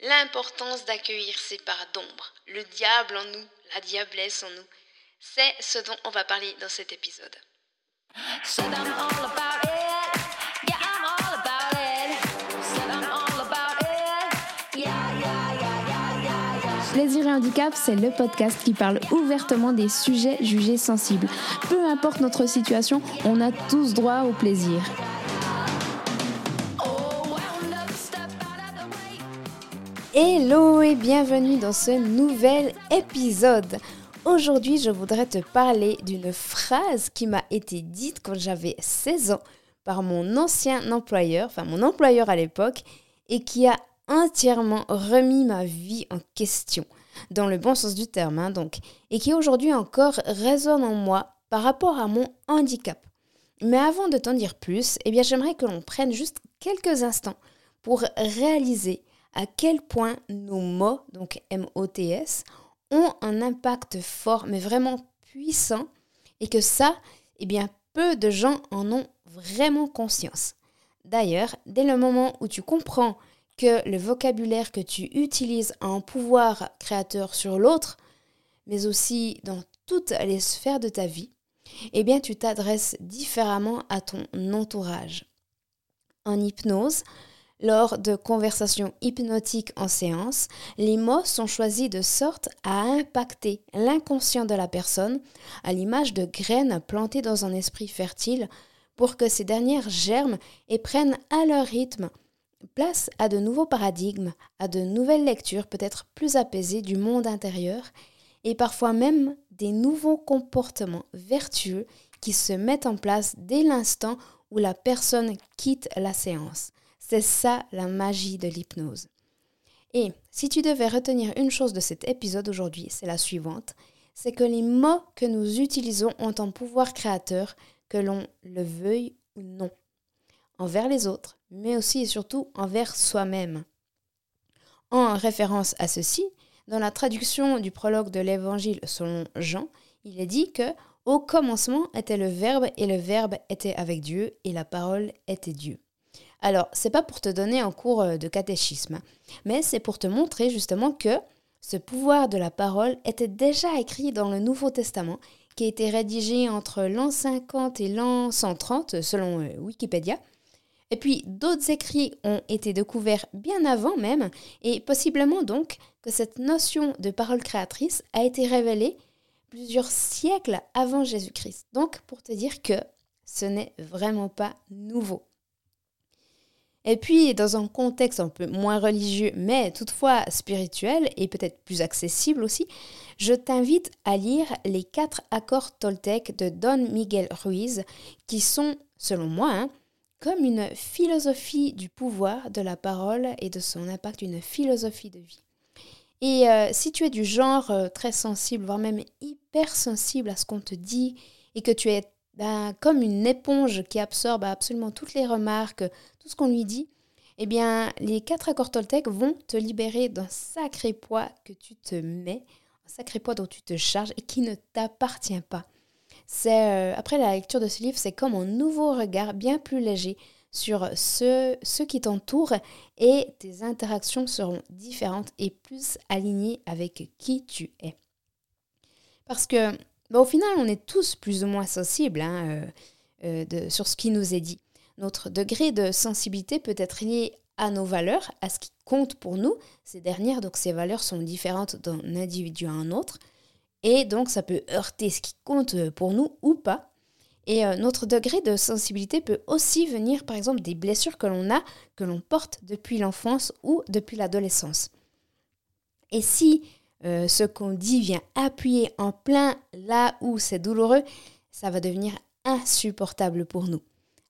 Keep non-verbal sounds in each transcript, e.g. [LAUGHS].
l'importance d'accueillir ces parts d'ombre, le diable en nous, la diablesse en nous. C'est ce dont on va parler dans cet épisode. Plaisir et handicap, c'est le podcast qui parle ouvertement des sujets jugés sensibles. Peu importe notre situation, on a tous droit au plaisir. Hello et bienvenue dans ce nouvel épisode. Aujourd'hui, je voudrais te parler d'une phrase qui m'a été dite quand j'avais 16 ans par mon ancien employeur, enfin mon employeur à l'époque, et qui a entièrement remis ma vie en question, dans le bon sens du terme, hein, donc, et qui aujourd'hui encore résonne en moi par rapport à mon handicap. Mais avant de t'en dire plus, eh bien j'aimerais que l'on prenne juste quelques instants pour réaliser à quel point nos mots, donc M-O-T-S, ont un impact fort, mais vraiment puissant, et que ça, eh bien, peu de gens en ont vraiment conscience. D'ailleurs, dès le moment où tu comprends que le vocabulaire que tu utilises a un pouvoir créateur sur l'autre, mais aussi dans toutes les sphères de ta vie, eh bien, tu t'adresses différemment à ton entourage. En hypnose, lors de conversations hypnotiques en séance, les mots sont choisis de sorte à impacter l'inconscient de la personne, à l'image de graines plantées dans un esprit fertile, pour que ces dernières germent et prennent à leur rythme place à de nouveaux paradigmes, à de nouvelles lectures peut-être plus apaisées du monde intérieur, et parfois même des nouveaux comportements vertueux qui se mettent en place dès l'instant où la personne quitte la séance. C'est ça la magie de l'hypnose. Et si tu devais retenir une chose de cet épisode aujourd'hui, c'est la suivante, c'est que les mots que nous utilisons ont un pouvoir créateur, que l'on le veuille ou non, envers les autres, mais aussi et surtout envers soi-même. En référence à ceci, dans la traduction du prologue de l'Évangile selon Jean, il est dit que au commencement était le Verbe et le Verbe était avec Dieu et la parole était Dieu. Alors, c'est pas pour te donner un cours euh, de catéchisme, mais c'est pour te montrer justement que ce pouvoir de la parole était déjà écrit dans le Nouveau Testament, qui a été rédigé entre l'an 50 et l'an 130, selon euh, Wikipédia. Et puis d'autres écrits ont été découverts bien avant même, et possiblement donc que cette notion de parole créatrice a été révélée plusieurs siècles avant Jésus-Christ. Donc pour te dire que ce n'est vraiment pas nouveau. Et puis, dans un contexte un peu moins religieux, mais toutefois spirituel et peut-être plus accessible aussi, je t'invite à lire les quatre accords Toltec de Don Miguel Ruiz, qui sont, selon moi, hein, comme une philosophie du pouvoir, de la parole et de son impact, une philosophie de vie. Et euh, si tu es du genre euh, très sensible, voire même hyper sensible à ce qu'on te dit, et que tu es ben, comme une éponge qui absorbe absolument toutes les remarques, tout ce qu'on lui dit, eh bien, les quatre accords Toltec vont te libérer d'un sacré poids que tu te mets, un sacré poids dont tu te charges et qui ne t'appartient pas. C'est euh, après la lecture de ce livre, c'est comme un nouveau regard bien plus léger sur ceux, ceux qui t'entourent et tes interactions seront différentes et plus alignées avec qui tu es. Parce que bah, au final, on est tous plus ou moins sensibles hein, euh, euh, sur ce qui nous est dit. Notre degré de sensibilité peut être lié à nos valeurs, à ce qui compte pour nous. Ces dernières, donc ces valeurs sont différentes d'un individu à un autre. Et donc ça peut heurter ce qui compte pour nous ou pas. Et euh, notre degré de sensibilité peut aussi venir par exemple des blessures que l'on a, que l'on porte depuis l'enfance ou depuis l'adolescence. Et si euh, ce qu'on dit vient appuyer en plein là où c'est douloureux, ça va devenir insupportable pour nous.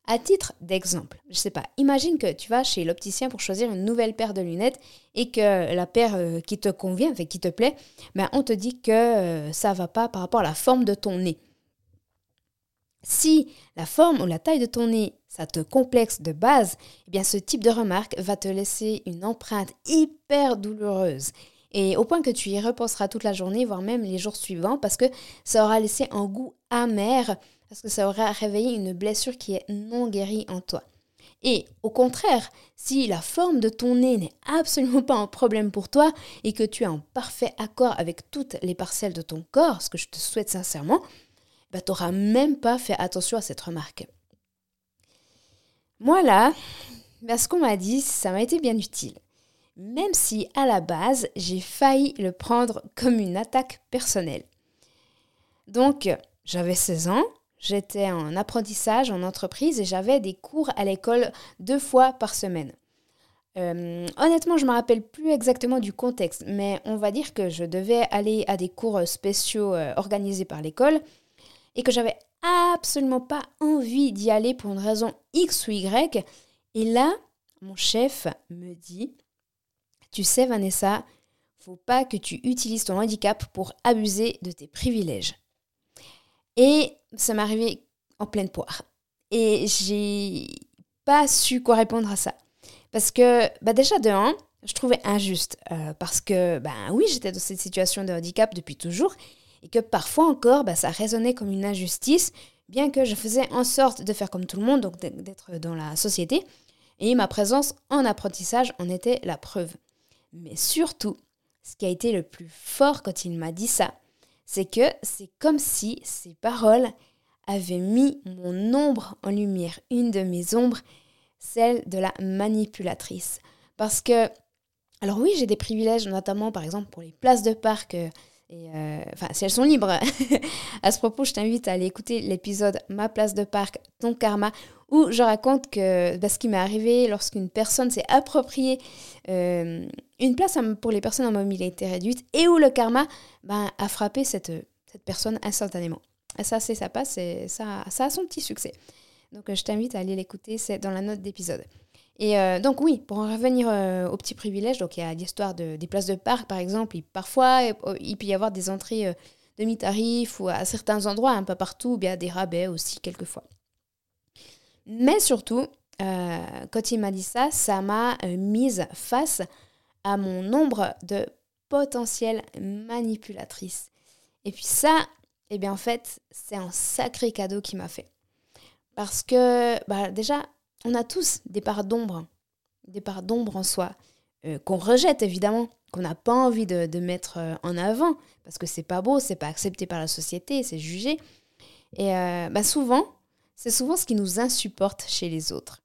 À titre d'exemple, je sais pas, imagine que tu vas chez l'opticien pour choisir une nouvelle paire de lunettes et que la paire euh, qui te convient, qui te plaît, ben, on te dit que euh, ça va pas par rapport à la forme de ton nez. Si la forme ou la taille de ton nez, ça te complexe de base, eh bien ce type de remarque va te laisser une empreinte hyper douloureuse et au point que tu y repenseras toute la journée, voire même les jours suivants, parce que ça aura laissé un goût amer, parce que ça aura réveillé une blessure qui est non guérie en toi. Et au contraire, si la forme de ton nez n'est absolument pas un problème pour toi et que tu es en parfait accord avec toutes les parcelles de ton corps, ce que je te souhaite sincèrement, bah, tu n'auras même pas fait attention à cette remarque. Moi là, bah, ce qu'on m'a dit, ça m'a été bien utile. Même si à la base, j'ai failli le prendre comme une attaque personnelle. Donc, j'avais 16 ans, j'étais en apprentissage en entreprise et j'avais des cours à l'école deux fois par semaine. Euh, honnêtement, je ne me rappelle plus exactement du contexte, mais on va dire que je devais aller à des cours spéciaux euh, organisés par l'école et que j'avais absolument pas envie d'y aller pour une raison X ou Y. Et là, mon chef me dit, tu sais Vanessa, faut pas que tu utilises ton handicap pour abuser de tes privilèges. Et ça m'est arrivé en pleine poire. Et j'ai pas su quoi répondre à ça. Parce que, bah déjà, de un, je trouvais injuste. Euh, parce que, bah oui, j'étais dans cette situation de handicap depuis toujours. Et que parfois encore, bah, ça résonnait comme une injustice, bien que je faisais en sorte de faire comme tout le monde, donc d'être dans la société. Et ma présence en apprentissage en était la preuve. Mais surtout, ce qui a été le plus fort quand il m'a dit ça, c'est que c'est comme si ces paroles avaient mis mon ombre en lumière, une de mes ombres, celle de la manipulatrice. Parce que, alors oui, j'ai des privilèges, notamment par exemple pour les places de parc. Euh, euh, enfin, si elles sont libres. [LAUGHS] à ce propos, je t'invite à aller écouter l'épisode Ma place de parc, ton karma, où je raconte que bah, ce qui m'est arrivé lorsqu'une personne s'est appropriée euh, une place pour les personnes en mobilité réduite et où le karma bah, a frappé cette, cette personne instantanément. Et ça, c'est ça passe, ça, ça a son petit succès. Donc, je t'invite à aller l'écouter, c'est dans la note d'épisode. Et euh, donc oui, pour en revenir euh, aux petits privilèges, donc il y a l'histoire de, des places de parc par exemple, et parfois euh, il peut y avoir des entrées demi-tarif ou à certains endroits, un peu partout, ou bien des rabais aussi quelquefois. Mais surtout, quand il m'a dit ça, ça m'a mise face à mon nombre de potentielles manipulatrices. Et puis ça, eh bien en fait, c'est un sacré cadeau qu'il m'a fait. Parce que bah, déjà, on a tous des parts d'ombre, des parts d'ombre en soi, euh, qu'on rejette évidemment, qu'on n'a pas envie de, mettre euh, en avant, parce que c'est pas beau, c'est pas accepté par la société, c'est jugé. Et euh, bah souvent, c'est souvent ce qui nous insupporte chez les autres.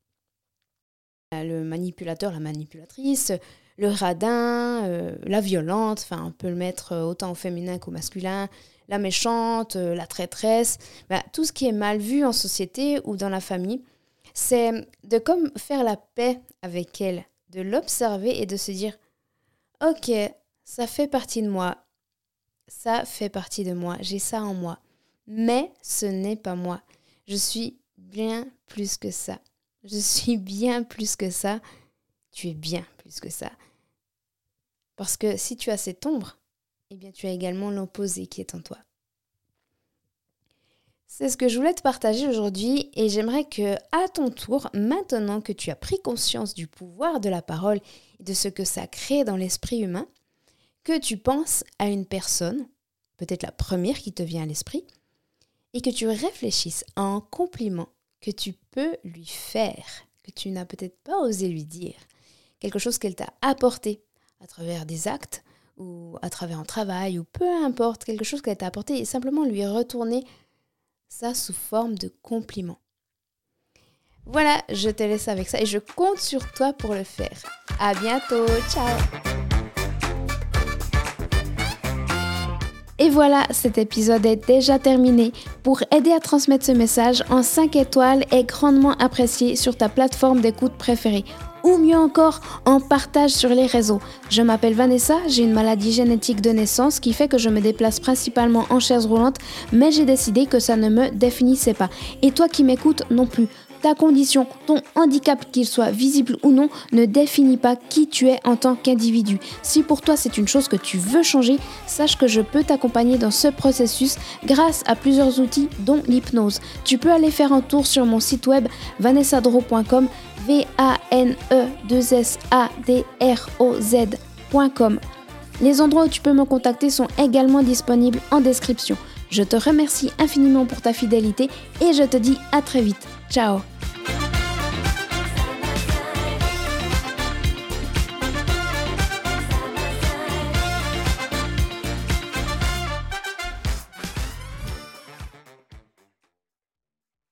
Le manipulateur, la manipulatrice, le radin, la violente, enfin on peut le mettre autant au féminin qu'au masculin, la méchante, la traîtresse, bah, tout ce qui est mal vu en société ou dans la famille, c'est de comme faire la paix avec elle, de l'observer et de se dire, ok, ça fait partie de moi, ça fait partie de moi, j'ai ça en moi, mais ce n'est pas moi. Je suis bien plus que ça. Je suis bien plus que ça. Tu es bien plus que ça. Parce que si tu as cette ombre, eh bien tu as également l'opposé qui est en toi. C'est ce que je voulais te partager aujourd'hui et j'aimerais que, à ton tour, maintenant que tu as pris conscience du pouvoir de la parole et de ce que ça crée dans l'esprit humain, que tu penses à une personne, peut-être la première qui te vient à l'esprit, et que tu réfléchisses à un compliment que tu peux lui faire, que tu n'as peut-être pas osé lui dire, quelque chose qu'elle t'a apporté à travers des actes ou à travers un travail ou peu importe, quelque chose qu'elle t'a apporté et simplement lui retourner ça sous forme de compliment. Voilà, je te laisse avec ça et je compte sur toi pour le faire. À bientôt, ciao. Et voilà, cet épisode est déjà terminé. Pour aider à transmettre ce message en 5 étoiles est grandement apprécié sur ta plateforme d'écoute préférée ou mieux encore en partage sur les réseaux. Je m'appelle Vanessa, j'ai une maladie génétique de naissance qui fait que je me déplace principalement en chaise roulante, mais j'ai décidé que ça ne me définissait pas. Et toi qui m'écoutes non plus ta condition, ton handicap, qu'il soit visible ou non, ne définit pas qui tu es en tant qu'individu. Si pour toi c'est une chose que tu veux changer, sache que je peux t'accompagner dans ce processus grâce à plusieurs outils dont l'hypnose. Tu peux aller faire un tour sur mon site web vanessadro.com v a n e 2 s a d r o z.com. Les endroits où tu peux me contacter sont également disponibles en description. Je te remercie infiniment pour ta fidélité et je te dis à très vite. Ciao